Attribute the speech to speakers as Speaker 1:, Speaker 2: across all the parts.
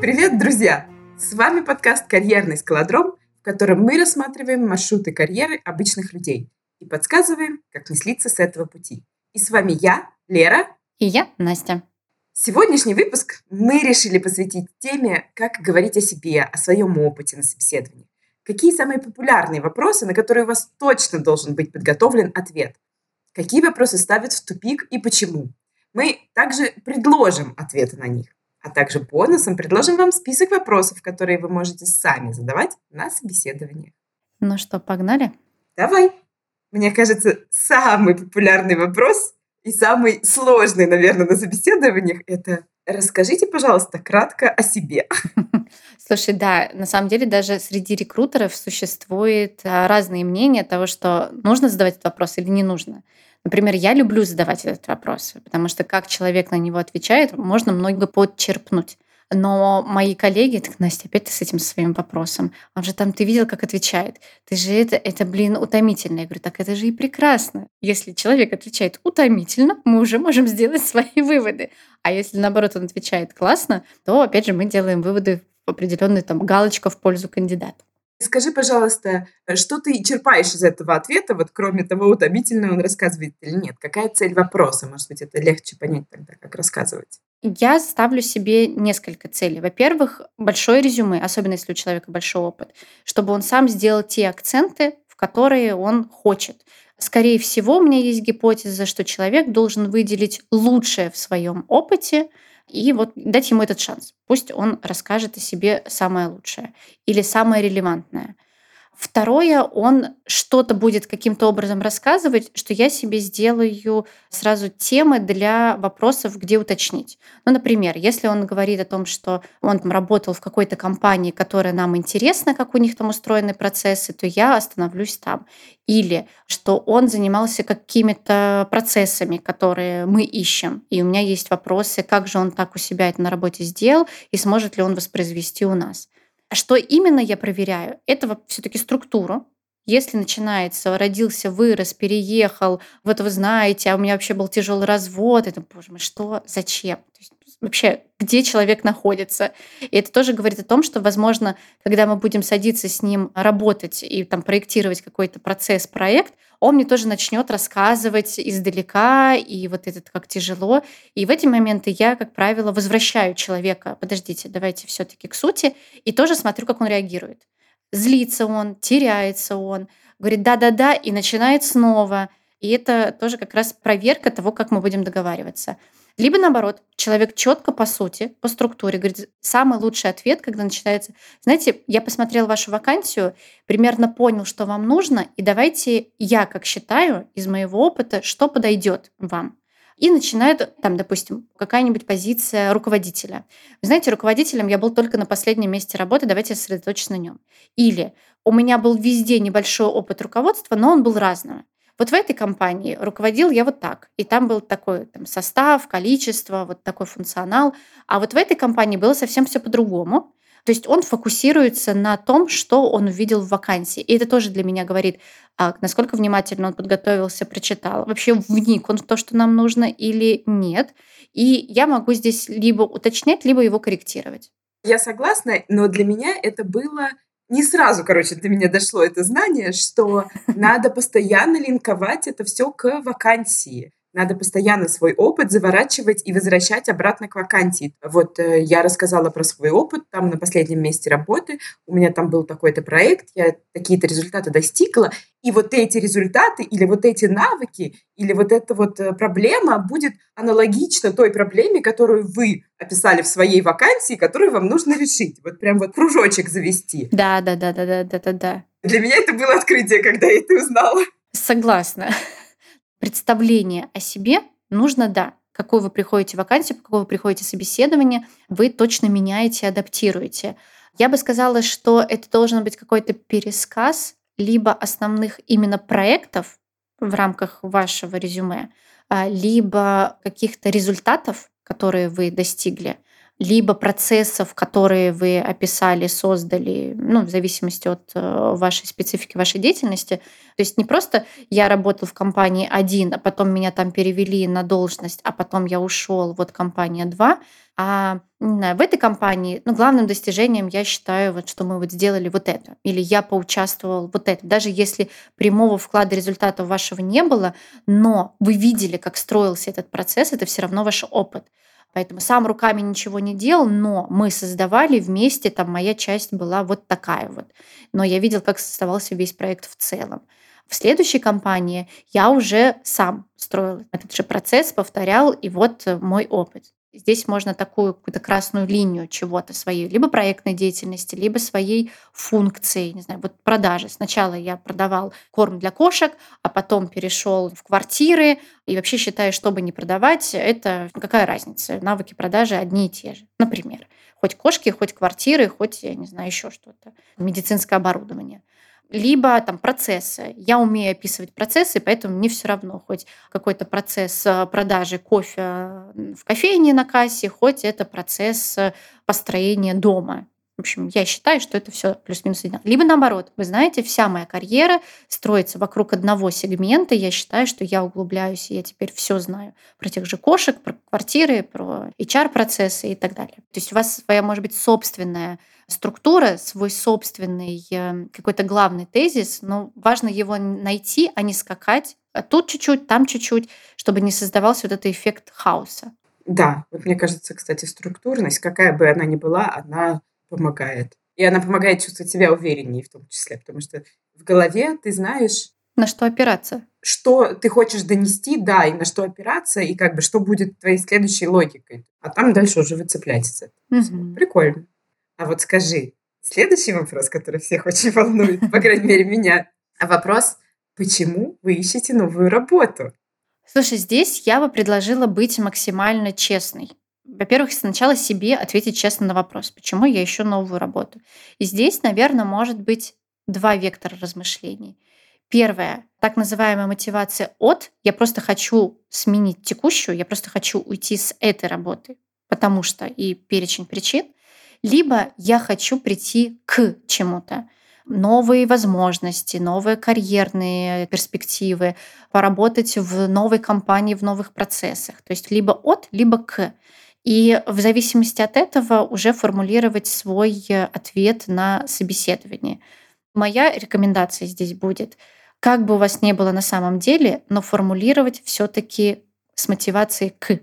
Speaker 1: Привет, друзья! С вами подкаст «Карьерный скалодром», в котором мы рассматриваем маршруты карьеры обычных людей и подсказываем, как не слиться с этого пути. И с вами я, Лера.
Speaker 2: И я, Настя.
Speaker 1: Сегодняшний выпуск мы решили посвятить теме, как говорить о себе, о своем опыте на собеседовании. Какие самые популярные вопросы, на которые у вас точно должен быть подготовлен ответ? Какие вопросы ставят в тупик и почему? Мы также предложим ответы на них. А также бонусом предложим вам список вопросов, которые вы можете сами задавать на собеседовании.
Speaker 2: Ну что, погнали?
Speaker 1: Давай. Мне кажется, самый популярный вопрос и самый сложный, наверное, на собеседованиях – это расскажите, пожалуйста, кратко о себе.
Speaker 2: Слушай, да, на самом деле даже среди рекрутеров существует а, разные мнения того, что нужно задавать этот вопрос или не нужно. Например, я люблю задавать этот вопрос, потому что как человек на него отвечает, можно много подчерпнуть. Но мои коллеги, так, Настя, опять ты с этим своим вопросом. Он же там, ты видел, как отвечает. Ты же это, это, блин, утомительно. Я говорю, так это же и прекрасно. Если человек отвечает утомительно, мы уже можем сделать свои выводы. А если, наоборот, он отвечает классно, то, опять же, мы делаем выводы в определенную там галочка в пользу кандидата.
Speaker 1: Скажи, пожалуйста, э, что ты черпаешь из этого ответа, вот кроме того, утомительно он рассказывает или нет? Какая цель вопроса? Может быть, это легче понять тогда, как рассказывать?
Speaker 2: Я ставлю себе несколько целей. Во-первых, большое резюме, особенно если у человека большой опыт, чтобы он сам сделал те акценты, в которые он хочет. Скорее всего, у меня есть гипотеза, что человек должен выделить лучшее в своем опыте, и вот дать ему этот шанс. Пусть он расскажет о себе самое лучшее или самое релевантное. Второе, он что-то будет каким-то образом рассказывать, что я себе сделаю сразу темы для вопросов, где уточнить. Ну, например, если он говорит о том, что он там работал в какой-то компании, которая нам интересна, как у них там устроены процессы, то я остановлюсь там. Или что он занимался какими-то процессами, которые мы ищем. И у меня есть вопросы, как же он так у себя это на работе сделал, и сможет ли он воспроизвести у нас. Что именно я проверяю? Это все-таки структуру. Если начинается, родился, вырос, переехал, вот вы знаете, а у меня вообще был тяжелый развод, это, боже мой, что, зачем? То есть, вообще, где человек находится. И это тоже говорит о том, что, возможно, когда мы будем садиться с ним работать и там проектировать какой-то процесс, проект, он мне тоже начнет рассказывать издалека, и вот этот как тяжело. И в эти моменты я, как правило, возвращаю человека, подождите, давайте все таки к сути, и тоже смотрю, как он реагирует. Злится он, теряется он, говорит «да-да-да», и начинает снова. И это тоже как раз проверка того, как мы будем договариваться. Либо наоборот, человек четко по сути, по структуре говорит, самый лучший ответ, когда начинается, знаете, я посмотрел вашу вакансию, примерно понял, что вам нужно, и давайте я, как считаю, из моего опыта, что подойдет вам. И начинает там, допустим, какая-нибудь позиция руководителя. Вы знаете, руководителем я был только на последнем месте работы, давайте сосредоточиться на нем. Или у меня был везде небольшой опыт руководства, но он был разного. Вот в этой компании руководил я вот так. И там был такой там, состав, количество, вот такой функционал. А вот в этой компании было совсем все по-другому. То есть он фокусируется на том, что он увидел в вакансии. И это тоже для меня говорит, а насколько внимательно он подготовился, прочитал. Вообще вник он в то, что нам нужно или нет. И я могу здесь либо уточнять, либо его корректировать.
Speaker 1: Я согласна, но для меня это было не сразу, короче, до меня дошло это знание, что надо постоянно линковать это все к вакансии. Надо постоянно свой опыт заворачивать и возвращать обратно к вакансии. Вот э, я рассказала про свой опыт там на последнем месте работы. У меня там был такой-то проект, я такие-то результаты достигла. И вот эти результаты или вот эти навыки или вот эта вот э, проблема будет аналогична той проблеме, которую вы описали в своей вакансии, которую вам нужно решить. Вот прям вот кружочек завести.
Speaker 2: Да, да, да, да, да, да, да.
Speaker 1: Для меня это было открытие, когда я это узнала.
Speaker 2: Согласна представление о себе нужно, да, какую вы приходите вакансию, по какой вы приходите собеседование, вы точно меняете, адаптируете. Я бы сказала, что это должен быть какой-то пересказ либо основных именно проектов в рамках вашего резюме, а, либо каких-то результатов, которые вы достигли. Либо процессов, которые вы описали, создали, ну, в зависимости от э, вашей специфики, вашей деятельности. То есть не просто я работал в компании один, а потом меня там перевели на должность, а потом я ушел, вот компания 2, а знаю, в этой компании ну, главным достижением я считаю, вот, что мы вот сделали вот это, или я поучаствовал вот это. Даже если прямого вклада результата вашего не было, но вы видели, как строился этот процесс, это все равно ваш опыт. Поэтому сам руками ничего не делал, но мы создавали вместе, там моя часть была вот такая вот. Но я видел, как создавался весь проект в целом. В следующей компании я уже сам строил этот же процесс, повторял, и вот мой опыт. Здесь можно такую какую-то красную линию чего-то своей, либо проектной деятельности, либо своей функции, не знаю, вот продажи. Сначала я продавал корм для кошек, а потом перешел в квартиры. И вообще считаю, чтобы не продавать, это какая разница? Навыки продажи одни и те же, например. Хоть кошки, хоть квартиры, хоть, я не знаю, еще что-то. Медицинское оборудование либо там процессы. Я умею описывать процессы, поэтому мне все равно, хоть какой-то процесс э, продажи кофе в кофейне на кассе, хоть это процесс э, построения дома. В общем, я считаю, что это все плюс-минус одинаково. Либо наоборот, вы знаете, вся моя карьера строится вокруг одного сегмента. Я считаю, что я углубляюсь, и я теперь все знаю про тех же кошек, про квартиры, про HR-процессы и так далее. То есть у вас своя, может быть, собственная структура, свой собственный э, какой-то главный тезис, но важно его найти, а не скакать а тут чуть-чуть, там чуть-чуть, чтобы не создавался вот этот эффект хаоса.
Speaker 1: Да, вот мне кажется, кстати, структурность, какая бы она ни была, она помогает. И она помогает чувствовать себя увереннее в том числе, потому что в голове ты знаешь...
Speaker 2: На что опираться.
Speaker 1: Что ты хочешь донести, да, и на что опираться, и как бы что будет твоей следующей логикой. А там дальше уже выцепляйтесь. Угу. Прикольно. А вот скажи, следующий вопрос, который всех очень волнует, по крайней мере меня, а вопрос, почему вы ищете новую работу?
Speaker 2: Слушай, здесь я бы предложила быть максимально честной. Во-первых, сначала себе ответить честно на вопрос, почему я ищу новую работу. И здесь, наверное, может быть два вектора размышлений. Первое, так называемая мотивация от «я просто хочу сменить текущую, я просто хочу уйти с этой работы, потому что» и перечень причин – либо я хочу прийти к чему-то новые возможности, новые карьерные перспективы, поработать в новой компании, в новых процессах. То есть либо от, либо к. И в зависимости от этого уже формулировать свой ответ на собеседование. Моя рекомендация здесь будет, как бы у вас не было на самом деле, но формулировать все-таки с мотивацией к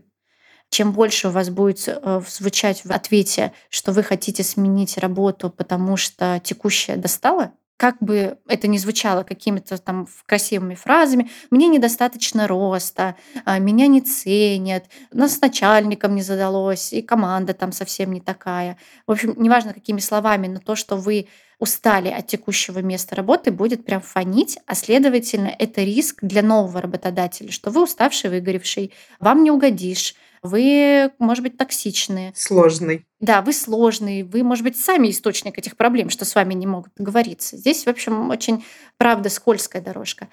Speaker 2: чем больше у вас будет э, звучать в ответе, что вы хотите сменить работу, потому что текущая достала, как бы это ни звучало какими-то там красивыми фразами, мне недостаточно роста, а, меня не ценят, нас с начальником не задалось, и команда там совсем не такая. В общем, неважно какими словами, но то, что вы устали от текущего места работы, будет прям фонить, а следовательно, это риск для нового работодателя, что вы уставший, выгоревший, вам не угодишь, вы, может быть, токсичные.
Speaker 1: Сложный.
Speaker 2: Да, вы сложный, вы, может быть, сами источник этих проблем, что с вами не могут договориться. Здесь, в общем, очень, правда, скользкая дорожка.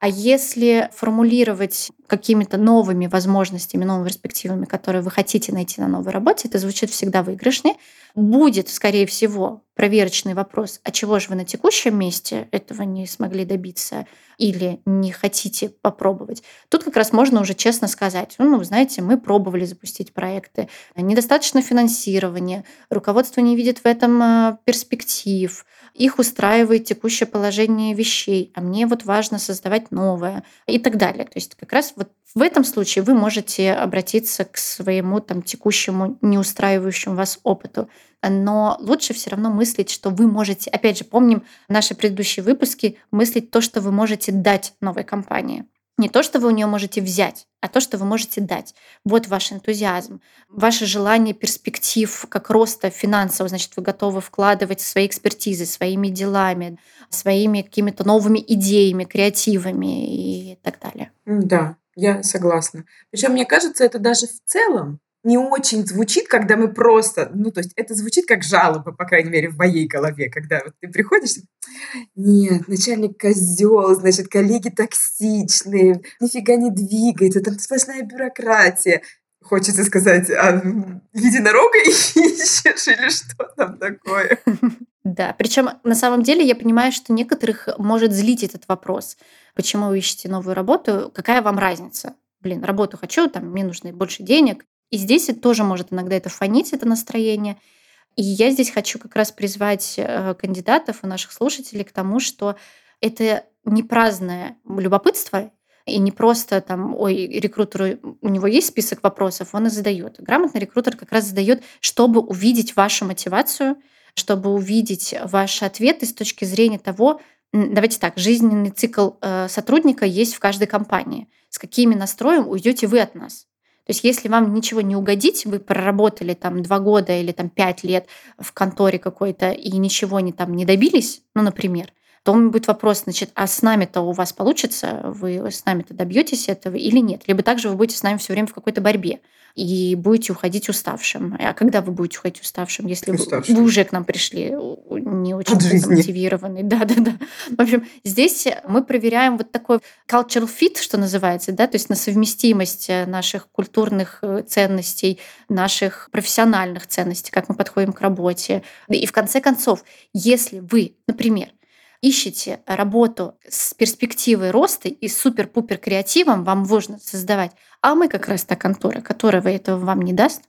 Speaker 2: А если формулировать какими-то новыми возможностями, новыми перспективами, которые вы хотите найти на новой работе, это звучит всегда выигрышнее. Будет, скорее всего, проверочный вопрос, а чего же вы на текущем месте этого не смогли добиться или не хотите попробовать. Тут как раз можно уже честно сказать, ну, знаете, мы пробовали запустить проекты, недостаточно финансирования, руководство не видит в этом а, перспектив, их устраивает текущее положение вещей, а мне вот важно создавать новое и так далее. То есть как раз вот в этом случае вы можете обратиться к своему там текущему неустраивающему вас опыту. Но лучше все равно мыслить, что вы можете, опять же, помним наши предыдущие выпуски, мыслить то, что вы можете дать новой компании. Не то, что вы у нее можете взять, а то, что вы можете дать. Вот ваш энтузиазм, ваше желание перспектив как роста финансово. Значит, вы готовы вкладывать свои экспертизы, своими делами, своими какими-то новыми идеями, креативами и так далее.
Speaker 1: Да, я согласна. Причем, мне кажется, это даже в целом не очень звучит, когда мы просто, ну, то есть это звучит как жалоба, по крайней мере, в моей голове, когда вот ты приходишь, нет, начальник козел, значит, коллеги токсичные, нифига не двигается, там сплошная бюрократия. Хочется сказать, а единорога ищешь или что там такое?
Speaker 2: Да, причем на самом деле я понимаю, что некоторых может злить этот вопрос. Почему вы ищете новую работу? Какая вам разница? Блин, работу хочу, там мне нужно больше денег. И здесь это тоже может иногда это фонить, это настроение. И я здесь хочу как раз призвать э, кандидатов и наших слушателей к тому, что это не праздное любопытство и не просто там, ой, рекрутеру, у него есть список вопросов, он и задает. Грамотный рекрутер как раз задает, чтобы увидеть вашу мотивацию, чтобы увидеть ваши ответы с точки зрения того, давайте так, жизненный цикл э, сотрудника есть в каждой компании. С какими настроем уйдете вы от нас? То есть если вам ничего не угодить, вы проработали там два года или там пять лет в конторе какой-то и ничего не там не добились, ну, например, то будет вопрос, значит, а с нами-то у вас получится, вы с нами-то добьетесь этого или нет? Либо также вы будете с нами все время в какой-то борьбе и будете уходить уставшим. А когда вы будете уходить уставшим, если уставшим. вы уже к нам пришли не очень мотивированный? Да, да, да. В общем, здесь мы проверяем вот такой cultural fit, что называется, да, то есть на совместимость наших культурных э, ценностей, наших профессиональных ценностей, как мы подходим к работе. И в конце концов, если вы, например, ищете работу с перспективой роста и супер-пупер креативом, вам можно создавать. А мы как раз та контора, которая этого вам не даст.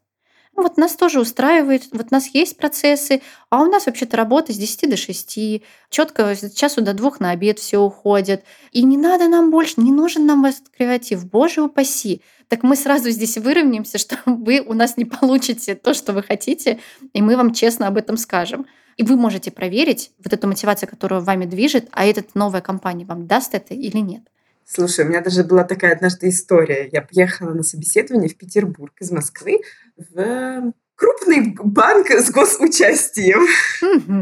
Speaker 2: Вот нас тоже устраивает, вот у нас есть процессы, а у нас вообще-то работа с 10 до 6, четко с часу до двух на обед все уходит. И не надо нам больше, не нужен нам этот креатив, боже упаси. Так мы сразу здесь выровняемся, что вы у нас не получите то, что вы хотите, и мы вам честно об этом скажем. И вы можете проверить вот эту мотивацию, которая вами движет, а эта новая компания вам даст это или нет.
Speaker 1: Слушай, у меня даже была такая однажды история. Я поехала на собеседование в Петербург из Москвы в крупный банк с госучастием.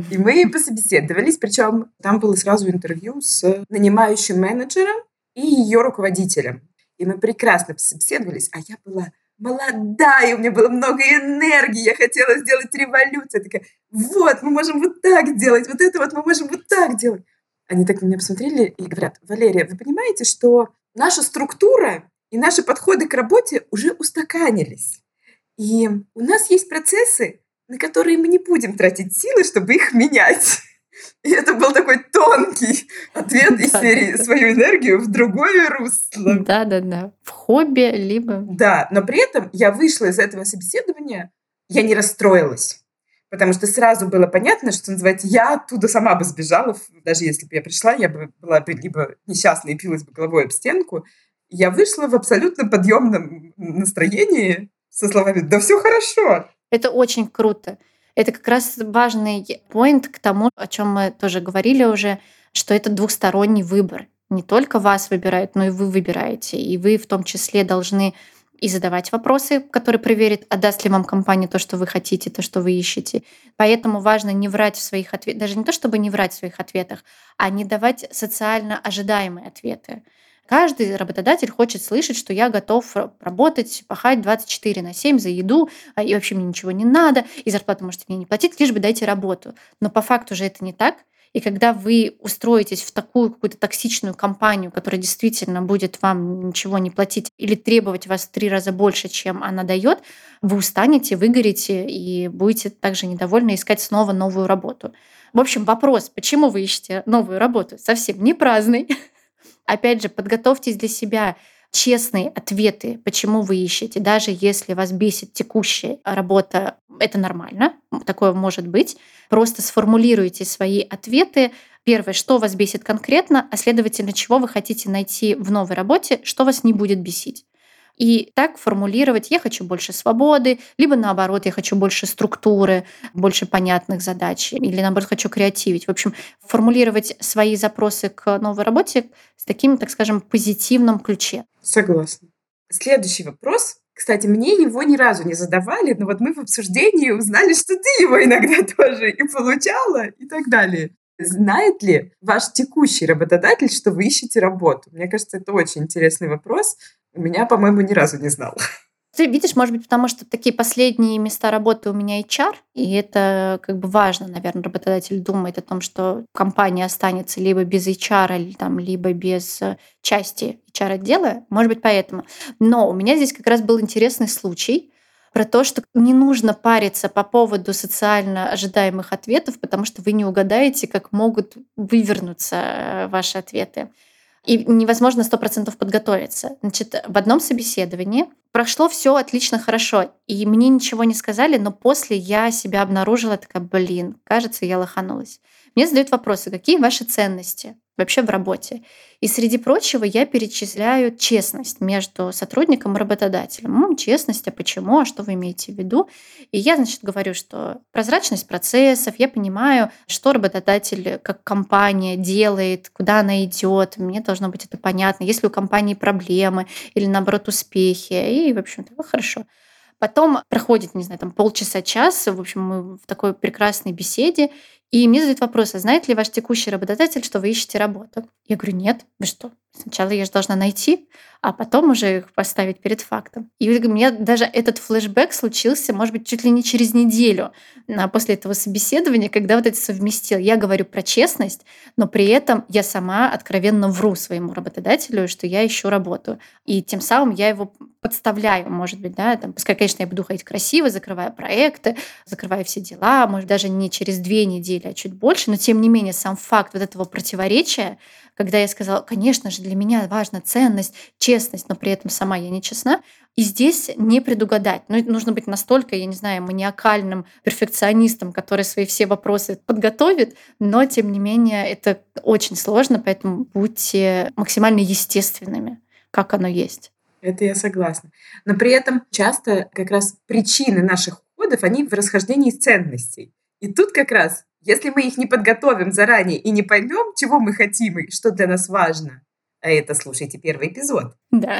Speaker 1: И мы пособеседовались, причем там было сразу интервью с нанимающим менеджером и ее руководителем. И мы прекрасно пособеседовались, а я была молодая, у меня было много энергии, я хотела сделать революцию. Я такая, вот, мы можем вот так делать, вот это вот мы можем вот так делать. Они так на меня посмотрели и говорят, Валерия, вы понимаете, что наша структура и наши подходы к работе уже устаканились. И у нас есть процессы, на которые мы не будем тратить силы, чтобы их менять. И это был такой тонкий ответ из серии «Свою энергию в другое русло».
Speaker 2: Да-да-да. Хобби, либо...
Speaker 1: Да, но при этом я вышла из этого собеседования, я не расстроилась. Потому что сразу было понятно, что называется, я оттуда сама бы сбежала, даже если бы я пришла, я бы была бы либо несчастной и пилась бы головой об стенку. Я вышла в абсолютно подъемном настроении со словами «Да все хорошо».
Speaker 2: Это очень круто. Это как раз важный поинт к тому, о чем мы тоже говорили уже, что это двухсторонний выбор. Не только вас выбирают, но и вы выбираете. И вы в том числе должны и задавать вопросы, которые проверят, отдаст ли вам компания то, что вы хотите, то, что вы ищете. Поэтому важно не врать в своих ответах, даже не то, чтобы не врать в своих ответах, а не давать социально ожидаемые ответы. Каждый работодатель хочет слышать, что я готов работать, пахать 24 на 7 за еду, а, и вообще мне ничего не надо, и зарплату можете мне не платить, лишь бы дайте работу. Но по факту же это не так. И когда вы устроитесь в такую какую-то токсичную компанию, которая действительно будет вам ничего не платить или требовать вас в три раза больше, чем она дает, вы устанете, выгорите и будете также недовольны искать снова новую работу. В общем, вопрос, почему вы ищете новую работу, совсем не праздный. Опять же, подготовьтесь для себя честные ответы, почему вы ищете, даже если вас бесит текущая работа, это нормально, такое может быть. Просто сформулируйте свои ответы. Первое, что вас бесит конкретно, а следовательно, чего вы хотите найти в новой работе, что вас не будет бесить. И так формулировать «я хочу больше свободы», либо наоборот «я хочу больше структуры, больше понятных задач», или наоборот «хочу креативить». В общем, формулировать свои запросы к новой работе с таким, так скажем, позитивным ключе.
Speaker 1: Согласна. Следующий вопрос. Кстати, мне его ни разу не задавали, но вот мы в обсуждении узнали, что ты его иногда тоже и получала, и так далее. Знает ли ваш текущий работодатель, что вы ищете работу? Мне кажется, это очень интересный вопрос. Меня, по-моему, ни разу не знал.
Speaker 2: Ты видишь, может быть, потому что такие последние места работы у меня HR, и это как бы важно, наверное, работодатель думает о том, что компания останется либо без HR, там, либо без э, части HR-отдела, может быть, поэтому. Но у меня здесь как раз был интересный случай, про то, что не нужно париться по поводу социально ожидаемых ответов, потому что вы не угадаете, как могут вывернуться э, ваши ответы. И невозможно сто процентов подготовиться. Значит, в одном собеседовании прошло все отлично хорошо, и мне ничего не сказали, но после я себя обнаружила такая, блин, кажется, я лоханулась. Мне задают вопросы, какие ваши ценности? Вообще в работе. И среди прочего я перечисляю честность между сотрудником и работодателем. Ну, честность, а почему, а что вы имеете в виду? И я, значит, говорю, что прозрачность процессов, я понимаю, что работодатель как компания делает, куда она идет, мне должно быть это понятно, есть ли у компании проблемы или, наоборот, успехи. И, в общем-то, ну, хорошо. Потом проходит, не знаю, там полчаса, час, в общем, мы в такой прекрасной беседе, и мне задают вопрос, а знает ли ваш текущий работодатель, что вы ищете работу? Я говорю, нет, вы что? Сначала я же должна найти, а потом уже их поставить перед фактом. И у меня даже этот флешбэк случился, может быть, чуть ли не через неделю после этого собеседования, когда вот это совместил. Я говорю про честность, но при этом я сама откровенно вру своему работодателю, что я ищу работу. И тем самым я его подставляю, может быть, да, там, пускай, конечно, я буду ходить красиво, закрывая проекты, закрывая все дела, может, даже не через две недели, а чуть больше, но тем не менее сам факт вот этого противоречия, когда я сказала, конечно же, для меня важна ценность, честность, но при этом сама я не честна, и здесь не предугадать. Ну, нужно быть настолько, я не знаю, маниакальным перфекционистом, который свои все вопросы подготовит, но, тем не менее, это очень сложно, поэтому будьте максимально естественными, как оно есть.
Speaker 1: Это я согласна. Но при этом часто как раз причины наших уходов, они в расхождении ценностей. И тут как раз, если мы их не подготовим заранее и не поймем, чего мы хотим и что для нас важно, а это слушайте первый эпизод.
Speaker 2: Да.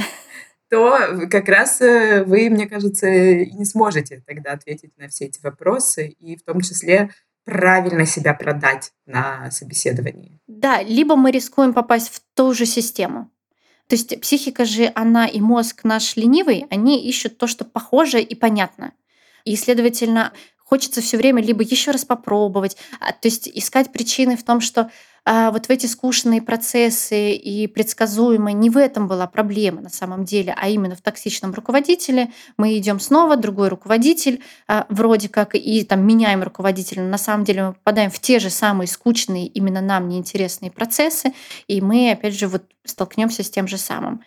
Speaker 1: То как раз э, вы, мне кажется, не сможете тогда ответить на все эти вопросы, и в том числе правильно себя продать на собеседовании.
Speaker 2: Да, либо мы рискуем попасть в ту же систему. То есть психика же, она и мозг наш ленивый, они ищут то, что похоже и понятно. И, следовательно, хочется все время либо еще раз попробовать, а, то есть искать причины в том, что а, вот в эти скучные процессы и предсказуемые, не в этом была проблема на самом деле, а именно в токсичном руководителе. Мы идем снова, другой руководитель, а, вроде как и там меняем руководителя, но на самом деле мы попадаем в те же самые скучные, именно нам неинтересные процессы, и мы опять же вот столкнемся с тем же самым.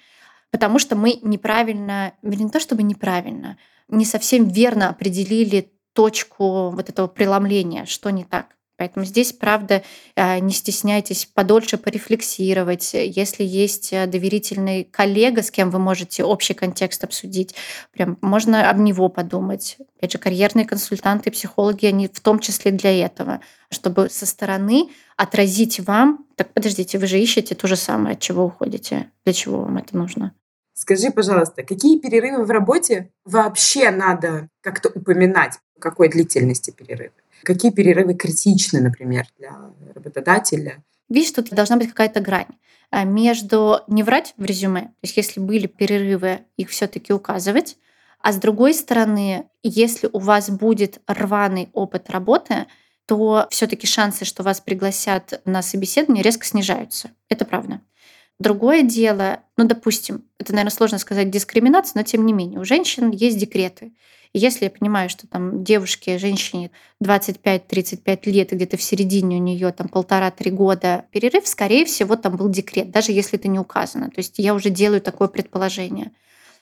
Speaker 2: Потому что мы неправильно, не то чтобы неправильно, не совсем верно определили точку вот этого преломления, что не так. Поэтому здесь, правда, э, не стесняйтесь подольше порефлексировать. Если есть э, доверительный коллега, с кем вы можете общий контекст обсудить, прям можно об него подумать. Опять же, карьерные консультанты, психологи, они в том числе для этого, чтобы со стороны отразить вам, так подождите, вы же ищете то же самое, от чего уходите, для чего вам это нужно.
Speaker 1: Скажи, пожалуйста, какие перерывы в работе вообще надо как-то упоминать? Какой длительности перерывы? Какие перерывы критичны, например, для работодателя?
Speaker 2: Видишь, тут должна быть какая-то грань а, между не врать в резюме, то есть если были перерывы, их все-таки указывать, а с другой стороны, если у вас будет рваный опыт работы, то все-таки шансы, что вас пригласят на собеседование, резко снижаются. Это правда. Другое дело, ну, допустим, это, наверное, сложно сказать дискриминация, но тем не менее, у женщин есть декреты. Если я понимаю, что там девушке, женщине 25-35 лет, и где-то в середине у нее там полтора-три года перерыв, скорее всего, там был декрет, даже если это не указано. То есть я уже делаю такое предположение.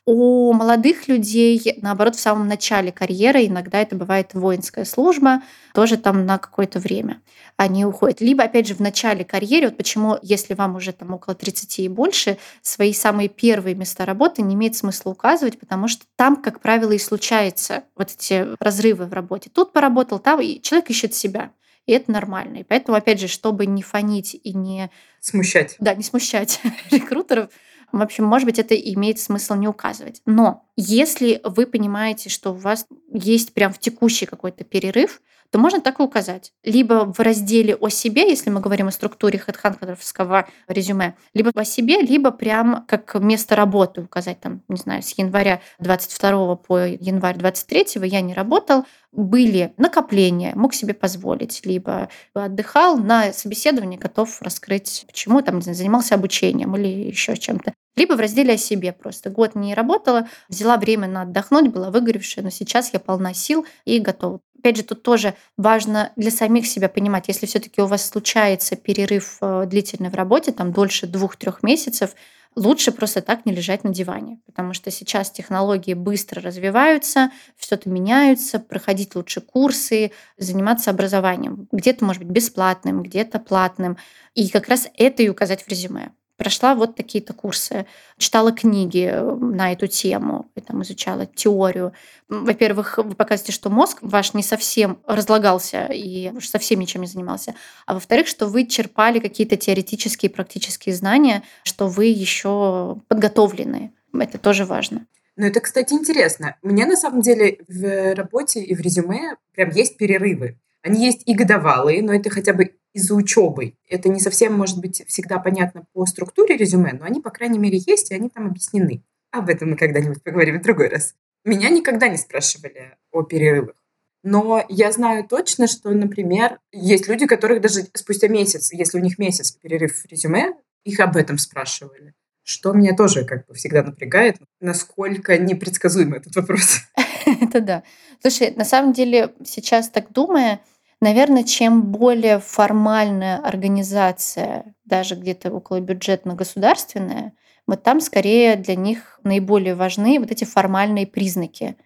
Speaker 2: У молодых людей, наоборот, в самом начале карьеры иногда это бывает воинская служба, тоже там на какое-то время они уходят. Либо, опять же, в начале карьеры, вот почему, если вам уже там около 30 и больше, свои самые первые места работы не имеет смысла указывать, потому что там, как правило, и случаются вот эти разрывы в работе. Тут поработал, там, и человек ищет себя. И это нормально. И поэтому, опять же, чтобы не фонить и не...
Speaker 1: Смущать.
Speaker 2: Да, не смущать рекрутеров, в общем, может быть, это имеет смысл не указывать. Но если вы понимаете, что у вас есть прям в текущий какой-то перерыв, то можно так и указать. Либо в разделе о себе, если мы говорим о структуре хедхантеровского резюме, либо о себе, либо прям как место работы указать, там, не знаю, с января 22 по январь 23 я не работал, были накопления, мог себе позволить, либо отдыхал на собеседовании, готов раскрыть, почему там занимался обучением или еще чем-то. Либо в разделе о себе просто. Год не работала, взяла время на отдохнуть, была выгоревшая, но сейчас я полна сил и готова. Опять же, тут тоже важно для самих себя понимать, если все-таки у вас случается перерыв э, длительный в работе, там дольше двух-трех месяцев, лучше просто так не лежать на диване, потому что сейчас технологии быстро развиваются, что-то меняются, проходить лучше курсы, заниматься образованием. Где-то, может быть, бесплатным, где-то платным. И как раз это и указать в резюме прошла вот такие-то курсы, читала книги э, на эту тему, и там изучала теорию. Во-первых, вы показываете, что мозг ваш не совсем разлагался и совсем ничем не занимался. А во-вторых, что вы черпали какие-то теоретические и практические знания, что вы еще подготовлены. Это тоже важно.
Speaker 1: Ну, это, кстати, интересно. Меня, на самом деле, в работе и в резюме прям есть перерывы. Они есть и годовалые, но это хотя бы из-за учебы. Это не совсем, может быть, всегда понятно по структуре резюме, но они, по крайней мере, есть, и они там объяснены. Об этом мы когда-нибудь поговорим в другой раз. Меня никогда не спрашивали о перерывах. Но я знаю точно, что, например, есть люди, которых даже спустя месяц, если у них месяц перерыв в резюме, их об этом спрашивали. Что меня тоже как бы всегда напрягает, насколько непредсказуем этот вопрос.
Speaker 2: Это да. Слушай, на самом деле, сейчас так думая, Наверное, чем более формальная организация, даже где-то около бюджетно-государственная, вот там скорее для них наиболее важны вот эти формальные признаки.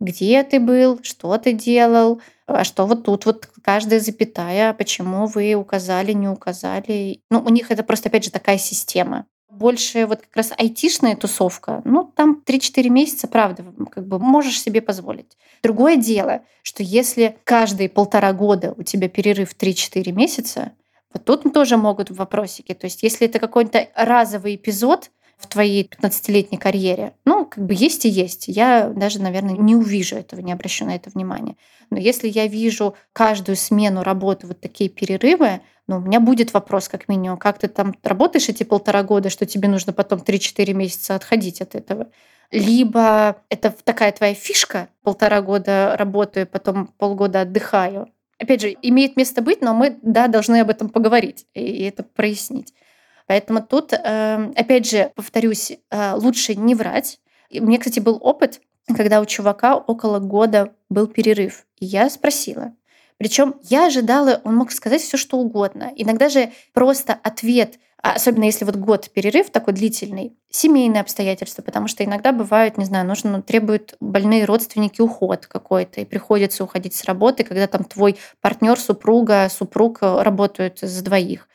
Speaker 2: Где ты был, что ты делал, а что вот тут вот каждая запятая, почему вы указали, не указали. Ну, у них это просто, опять же, такая система больше вот как раз айтишная тусовка, ну, там 3-4 месяца, правда, как бы можешь себе позволить. Другое дело, что если каждые полтора года у тебя перерыв 3-4 месяца, вот тут тоже могут вопросики. То есть если это какой-то разовый эпизод, в твоей 15-летней карьере. Ну, как бы есть и есть. Я даже, наверное, не увижу этого, не обращу на это внимания. Но если я вижу каждую смену работы вот такие перерывы, ну, у меня будет вопрос как минимум, как ты там работаешь эти полтора года, что тебе нужно потом 3-4 месяца отходить от этого. Либо это такая твоя фишка, полтора года работаю, потом полгода отдыхаю. Опять же, имеет место быть, но мы, да, должны об этом поговорить и это прояснить. Поэтому тут, эм, опять же, повторюсь, э, лучше не врать. У меня, кстати, был опыт, когда у чувака около года был перерыв. И я спросила. Причем я ожидала, он мог сказать все, что угодно. Иногда же просто ответ особенно если вот год перерыв такой длительный, семейные обстоятельства, потому что иногда бывают, не знаю, нужно, ну, требуют больные родственники уход какой-то, и приходится уходить с работы, когда там твой партнер, супруга, супруг э, работают за двоих.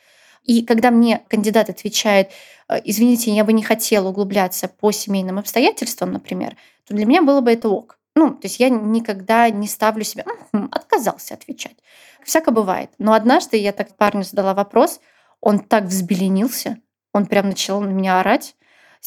Speaker 2: И когда мне кандидат отвечает, «Э, извините, я бы не хотела углубляться по семейным обстоятельствам, например, то для меня было бы это ок. Ну, то есть я никогда не ставлю себя, отказался отвечать. Всяко бывает. Но однажды я так парню задала вопрос, он так взбеленился, он прям начал на меня орать,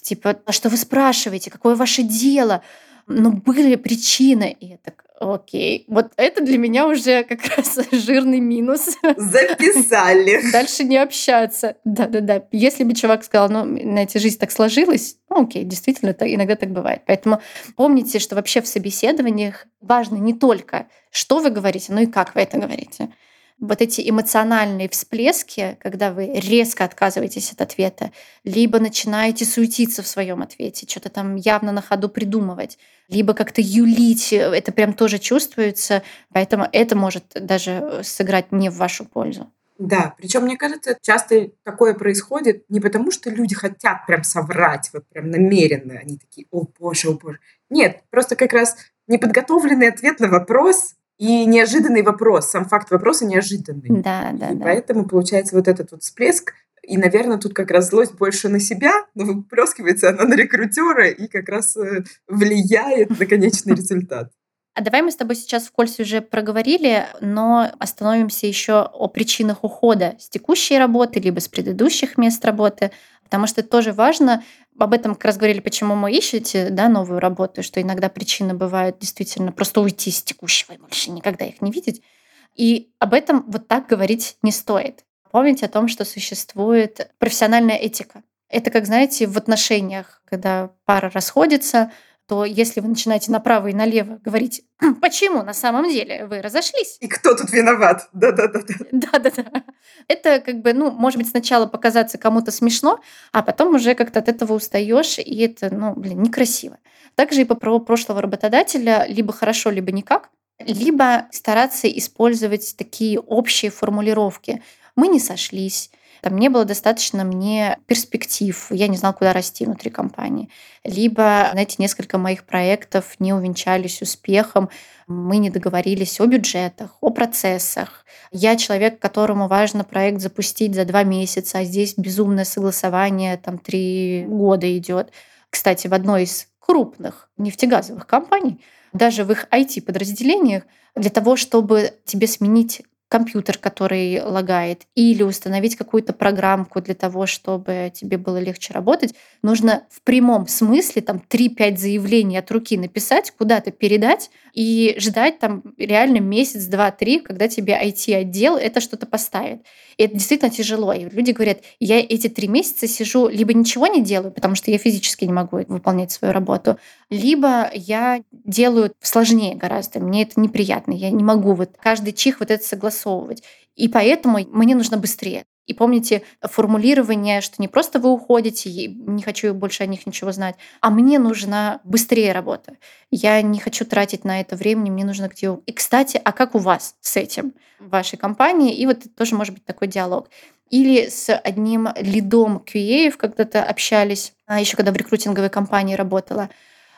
Speaker 2: типа, а что вы спрашиваете, какое ваше дело? Но были причины. И я так, Окей. Вот это для меня уже как раз жирный минус.
Speaker 1: Записали.
Speaker 2: Дальше не общаться. Да-да-да. Если бы чувак сказал, ну, на эти жизнь так сложилась, ну, окей, действительно, это иногда так бывает. Поэтому помните, что вообще в собеседованиях важно не только, что вы говорите, но и как вы это говорите вот эти эмоциональные всплески, когда вы резко отказываетесь от ответа, либо начинаете суетиться в своем ответе, что-то там явно на ходу придумывать, либо как-то юлить, это прям тоже чувствуется, поэтому это может даже сыграть не в вашу пользу.
Speaker 1: Да, причем, мне кажется, часто такое происходит не потому, что люди хотят прям соврать, вот прям намеренно, они такие, о боже, о боже. Нет, просто как раз неподготовленный ответ на вопрос и неожиданный вопрос, сам факт вопроса неожиданный.
Speaker 2: Да, да,
Speaker 1: и
Speaker 2: да.
Speaker 1: поэтому получается вот этот вот всплеск, и, наверное, тут как раз злость больше на себя, но выплескивается она на рекрутера и как раз э, влияет на конечный результат.
Speaker 2: А давай мы с тобой сейчас вкользь уже проговорили, но остановимся еще о причинах ухода с текущей работы, либо с предыдущих мест работы, потому что тоже важно об этом как раз говорили, почему мы ищете да, новую работу, что иногда причины бывают действительно просто уйти с текущего и больше никогда их не видеть. И об этом вот так говорить не стоит. Помните о том, что существует профессиональная этика. Это как, знаете, в отношениях, когда пара расходится, то если вы начинаете направо и налево говорить, почему на самом деле вы разошлись?
Speaker 1: И кто тут виноват? Да-да-да.
Speaker 2: Да-да-да. Это как бы, ну, может быть, сначала показаться кому-то смешно, а потом уже как-то от этого устаешь, и это, ну, блин, некрасиво. Также и по праву прошлого работодателя либо хорошо, либо никак, либо стараться использовать такие общие формулировки. Мы не сошлись, там не было достаточно мне перспектив, я не знала, куда расти внутри компании. Либо, знаете, несколько моих проектов не увенчались успехом, мы не договорились о бюджетах, о процессах. Я человек, которому важно проект запустить за два месяца, а здесь безумное согласование, там три года идет. Кстати, в одной из крупных нефтегазовых компаний, даже в их IT-подразделениях, для того, чтобы тебе сменить компьютер, который лагает, или установить какую-то программку для того, чтобы тебе было легче работать, нужно в прямом смысле там 3-5 заявлений от руки написать, куда-то передать и ждать там реально месяц, два, три, когда тебе IT-отдел это что-то поставит. И это действительно тяжело. И люди говорят, я эти три месяца сижу, либо ничего не делаю, потому что я физически не могу выполнять свою работу, либо я делаю сложнее гораздо. Мне это неприятно. Я не могу вот каждый чих вот это согласовывать. И поэтому мне нужно быстрее. И помните формулирование, что не просто вы уходите, не хочу больше о них ничего знать, а мне нужна быстрее работа. Я не хочу тратить на это времени, мне нужно где... И, кстати, а как у вас с этим в вашей компании? И вот тоже может быть такой диалог. Или с одним лидом QA когда-то общались, а еще когда в рекрутинговой компании работала,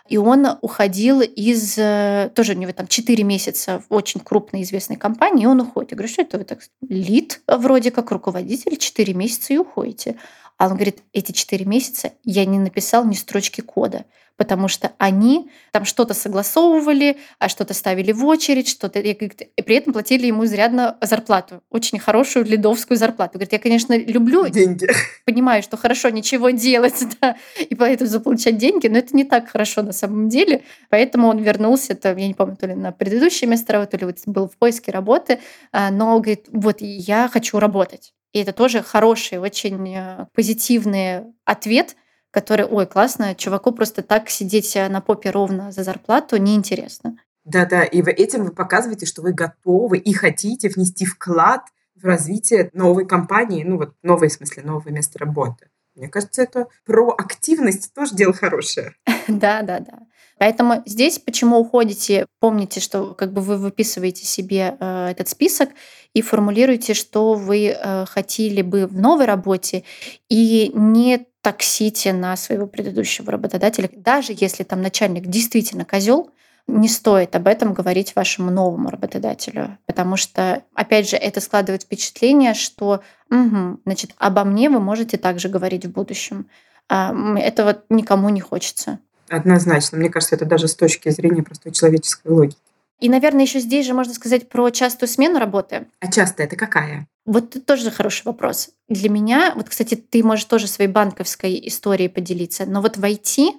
Speaker 2: и он уходил из... Э, тоже у него там 4 месяца в очень крупной известной компании, и он уходит. Я говорю, что это вы так... Лид вроде как руководитель, 4 месяца и уходите. А он говорит, эти 4 месяца я не написал ни строчки кода потому что они там что-то согласовывали, а что-то ставили в очередь, что-то... И при этом платили ему изрядно зарплату. Очень хорошую лидовскую зарплату. Говорит, я, конечно, люблю...
Speaker 1: Деньги.
Speaker 2: Понимаю, что хорошо ничего делать, да, и поэтому заполучать деньги, но это не так хорошо на самом деле. Поэтому он вернулся, там, я не помню, то ли на предыдущее место работы, то ли вот был в поиске работы, а, но говорит, вот я хочу работать. И это тоже хороший, очень э, позитивный ответ который, ой, классно, чуваку просто так сидеть на попе ровно за зарплату неинтересно.
Speaker 1: Да-да, и этим вы показываете, что вы готовы и хотите внести вклад в развитие новой компании, ну вот новое в смысле, новое место работы. Мне кажется, это про активность тоже дело хорошее.
Speaker 2: Да, да, да. Поэтому здесь, почему уходите, помните, что как бы вы выписываете себе э, этот список и формулируете, что вы э, хотели бы в новой работе, и не таксите на своего предыдущего работодателя. Даже если там начальник действительно козел, не стоит об этом говорить вашему новому работодателю, потому что, опять же, это складывает впечатление, что угу, значит, обо мне вы можете также говорить в будущем. А этого никому не хочется.
Speaker 1: Однозначно. Мне кажется, это даже с точки зрения простой человеческой логики.
Speaker 2: И, наверное, еще здесь же можно сказать про частую смену работы.
Speaker 1: А часто это какая?
Speaker 2: Вот это тоже хороший вопрос. Для меня, вот, кстати, ты можешь тоже своей банковской историей поделиться, но вот в IT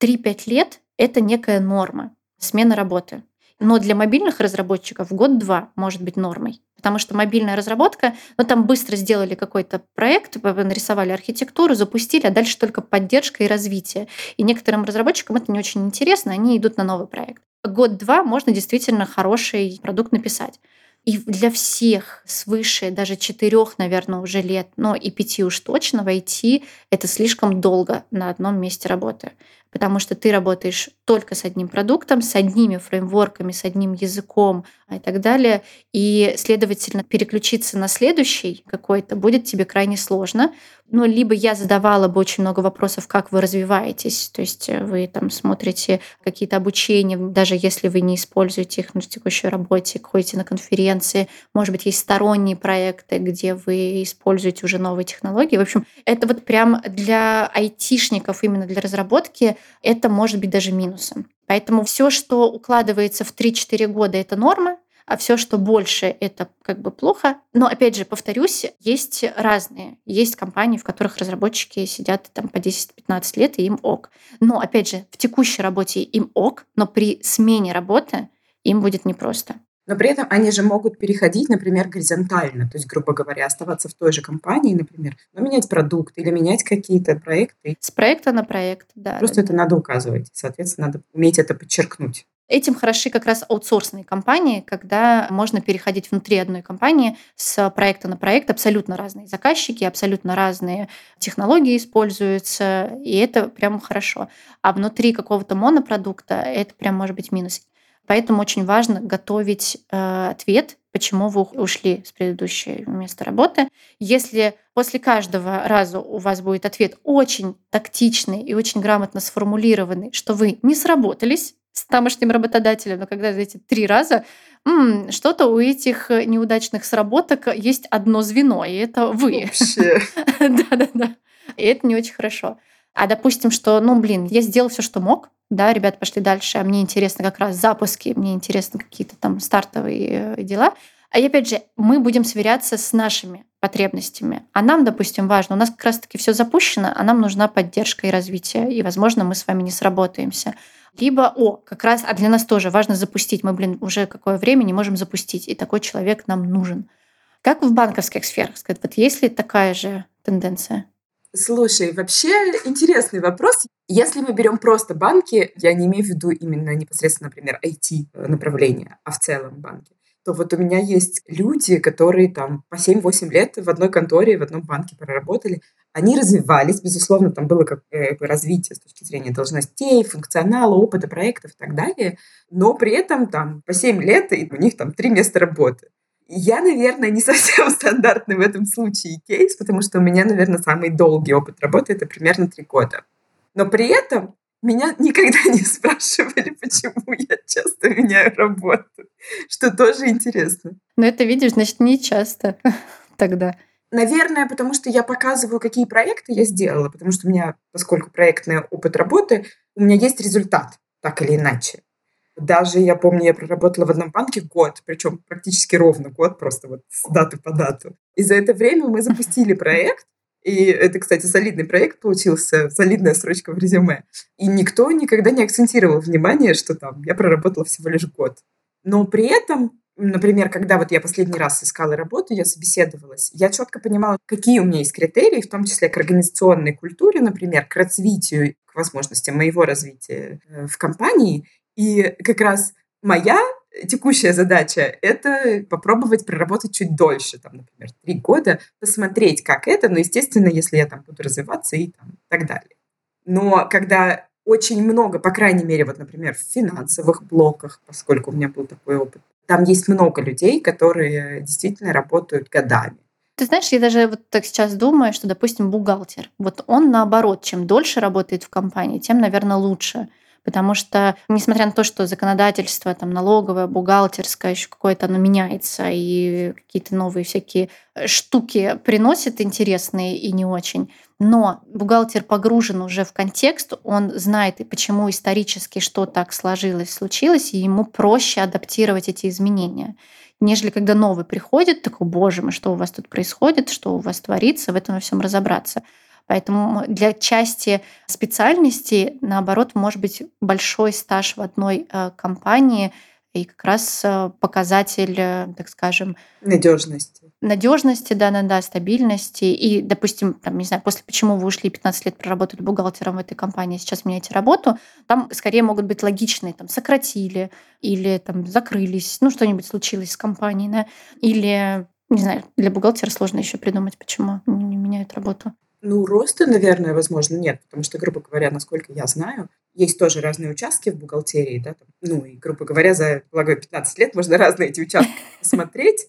Speaker 2: 3-5 лет — это некая норма, смена работы. Но для мобильных разработчиков год-два может быть нормой. Потому что мобильная разработка, ну там быстро сделали какой-то проект, нарисовали архитектуру, запустили, а дальше только поддержка и развитие. И некоторым разработчикам это не очень интересно, они идут на новый проект. Год-два можно действительно хороший продукт написать. И для всех свыше даже четырех, наверное, уже лет, но и пяти уж точно войти это слишком долго на одном месте работы потому что ты работаешь только с одним продуктом, с одними фреймворками, с одним языком и так далее. И, следовательно, переключиться на следующий какой-то будет тебе крайне сложно. Ну, либо я задавала бы очень много вопросов, как вы развиваетесь, то есть э, вы там смотрите какие-то обучения, даже если вы не используете их на текущей работе, ходите на конференции, может быть, есть сторонние проекты, где вы используете уже новые технологии. В общем, это вот прям для айтишников, именно для разработки, это может быть даже минусом. Поэтому все, что укладывается в 3-4 года, это норма, а все, что больше, это как бы плохо. Но опять же, повторюсь, есть разные. Есть компании, в которых разработчики сидят там по 10-15 лет, и им ок. Но опять же, в текущей работе им ок, но при смене работы им будет непросто.
Speaker 1: Но при этом они же могут переходить, например, горизонтально, то есть, грубо говоря, оставаться в той же компании, например, но менять продукт или менять какие-то проекты.
Speaker 2: С проекта на проект, да.
Speaker 1: Просто
Speaker 2: да,
Speaker 1: это да. надо указывать. Соответственно, надо уметь это подчеркнуть.
Speaker 2: Этим хороши как раз аутсорсные компании, когда можно переходить внутри одной компании с проекта на проект. Абсолютно разные заказчики, абсолютно разные технологии используются, и это прям хорошо. А внутри какого-то монопродукта это прям может быть минус. Поэтому очень важно готовить э, ответ, почему вы ушли с предыдущего места работы. Если после каждого раза у вас будет ответ очень тактичный и очень грамотно сформулированный, что вы не сработались с тамошним работодателем, но когда эти три раза что-то у этих неудачных сработок есть одно звено, и это вы. Да-да-да. И это не очень хорошо. А допустим, что, ну, блин, я сделал все, что мог, да, ребята пошли дальше, а мне интересно как раз запуски, мне интересно какие-то там стартовые э, дела. А опять же, мы будем сверяться с нашими потребностями. А нам, допустим, важно, у нас как раз-таки все запущено, а нам нужна поддержка и развитие, и, возможно, мы с вами не сработаемся. Либо, о, как раз, а для нас тоже важно запустить. Мы, блин, уже какое время не можем запустить, и такой человек нам нужен. Как в банковских сферах? Сказать, вот есть ли такая же тенденция?
Speaker 1: Слушай, вообще интересный вопрос. Если мы берем просто банки, я не имею в виду именно непосредственно, например, IT-направление, а в целом банки, то вот у меня есть люди, которые там по 7-8 лет в одной конторе, в одном банке проработали. Они развивались, безусловно, там было как э, развитие с точки зрения должностей, функционала, опыта проектов и так далее. Но при этом там по 7 лет и у них там три места работы. Я, наверное, не совсем стандартный в этом случае кейс, потому что у меня, наверное, самый долгий опыт работы — это примерно три года. Но при этом меня никогда не спрашивали, почему я часто меняю работу, что тоже интересно.
Speaker 2: Но это, видишь, значит, не часто тогда.
Speaker 1: Наверное, потому что я показываю, какие проекты я сделала, потому что у меня, поскольку проектный опыт работы, у меня есть результат, так или иначе. Даже, я помню, я проработала в одном банке год, причем практически ровно год, просто вот с даты по дату. И за это время мы запустили проект, и это, кстати, солидный проект получился, солидная строчка в резюме. И никто никогда не акцентировал внимание, что там я проработала всего лишь год. Но при этом, например, когда вот я последний раз искала работу, я собеседовалась, я четко понимала, какие у меня есть критерии, в том числе к организационной культуре, например, к развитию, к возможностям моего развития э, в компании. И как раз моя текущая задача — это попробовать проработать чуть дольше, там, например, три года, посмотреть, как это, но, естественно, если я там буду развиваться и там, так далее. Но когда очень много, по крайней мере, вот, например, в финансовых блоках, поскольку у меня был такой опыт, там есть много людей, которые действительно работают годами.
Speaker 2: Ты знаешь, я даже вот так сейчас думаю, что, допустим, бухгалтер, вот он наоборот, чем дольше работает в компании, тем, наверное, лучше. Потому что, несмотря на то, что законодательство там, налоговое, бухгалтерское, еще какое-то оно меняется, и какие-то новые всякие э, штуки приносят интересные и не очень, но бухгалтер погружен уже в контекст, он знает, почему исторически что так сложилось, случилось, и ему проще адаптировать эти изменения нежели когда новый приходит, такой, боже мой, что у вас тут происходит, что у вас творится, в этом во всем разобраться. Поэтому для части специальностей, наоборот, может быть большой стаж в одной э, компании и как раз э, показатель, э, так скажем,
Speaker 1: надежности.
Speaker 2: Надежности, да, да, да, стабильности. И, допустим, там, не знаю, после почему вы ушли 15 лет проработали бухгалтером в этой компании, сейчас меняете работу, там скорее могут быть логичные, там, сократили или там закрылись, ну, что-нибудь случилось с компанией, да, или не знаю, для бухгалтера сложно еще придумать, почему не меняют работу.
Speaker 1: Ну, роста, наверное, возможно, нет, потому что, грубо говоря, насколько я знаю, есть тоже разные участки в бухгалтерии, да, там, ну, и, грубо говоря, за, полагаю, 15 лет можно разные эти участки посмотреть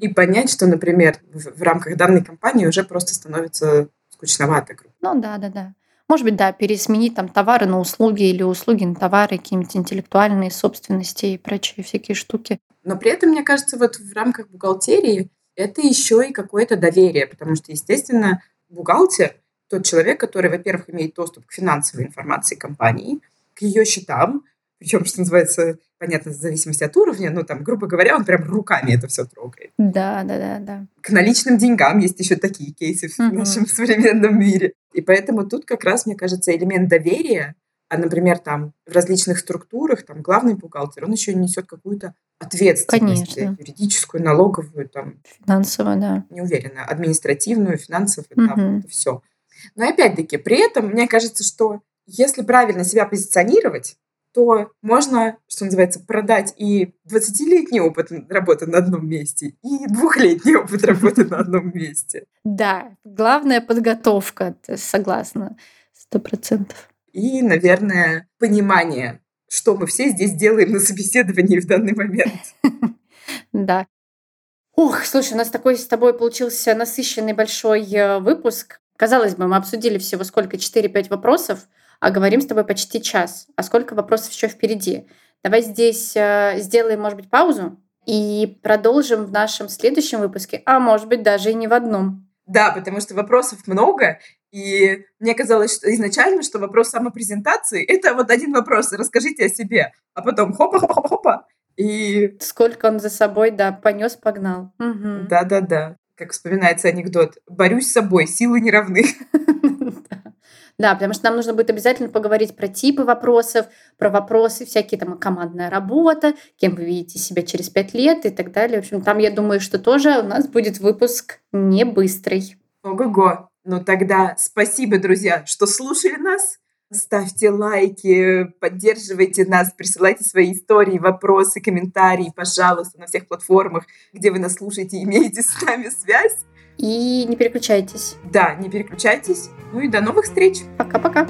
Speaker 1: и понять, что, например, в, в рамках данной компании уже просто становится скучновато.
Speaker 2: Ну, да, да, да. Может быть, да, пересменить там товары на услуги или услуги на товары, какие-нибудь интеллектуальные собственности и прочие всякие штуки.
Speaker 1: Но при этом, мне кажется, вот в рамках бухгалтерии это еще и какое-то доверие, потому что, естественно, бухгалтер – тот человек, который, во-первых, имеет доступ к финансовой информации компании, к ее счетам, причем, что называется, понятно, в зависимости от уровня, но там, грубо говоря, он прям руками это все трогает.
Speaker 2: Да, да, да, да.
Speaker 1: К наличным деньгам есть еще такие кейсы в нашем современном мире. И поэтому тут как раз, мне кажется, элемент доверия, а, например, там в различных структурах, там главный бухгалтер, он еще несет какую-то ответственность
Speaker 2: Конечно.
Speaker 1: юридическую, налоговую, там,
Speaker 2: Финансово, да.
Speaker 1: не уверена, административную, финансовую,
Speaker 2: Мгм.
Speaker 1: там, это все. Но опять-таки, при этом, мне кажется, что если правильно себя позиционировать, то можно, что называется, продать и 20-летний опыт работы на одном месте, и двухлетний опыт работы на одном месте.
Speaker 2: Да, главная подготовка, согласна, сто процентов.
Speaker 1: И, наверное, понимание, что мы все здесь делаем на собеседовании в данный момент.
Speaker 2: Да. Ух, слушай, у нас такой с тобой получился насыщенный большой э, выпуск. Казалось бы, мы обсудили всего сколько? 4-5 вопросов, а говорим с тобой почти час. А сколько вопросов еще впереди? Давай здесь э, сделаем, может быть, паузу и продолжим в нашем следующем выпуске, а может быть, даже и не в одном.
Speaker 1: Да, потому что вопросов много, и мне казалось что изначально, что вопрос самопрезентации — это вот один вопрос, расскажите о себе, а потом хопа-хопа-хопа, и
Speaker 2: Сколько он за собой, да, понес, погнал.
Speaker 1: Да-да-да, как вспоминается анекдот, борюсь с собой, силы не равны.
Speaker 2: Да, потому что нам нужно будет обязательно поговорить про типы вопросов, про вопросы всякие там командная работа, кем вы видите себя через пять лет и так далее. В общем, там, я думаю, что тоже у нас будет выпуск не быстрый.
Speaker 1: Ого-го. Ну тогда спасибо, друзья, что слушали нас. Ставьте лайки, поддерживайте нас, присылайте свои истории, вопросы, комментарии, пожалуйста, на всех платформах, где вы нас слушаете, имеете с нами связь.
Speaker 2: И не переключайтесь.
Speaker 1: Да, не переключайтесь. Ну и до новых встреч.
Speaker 2: Пока-пока.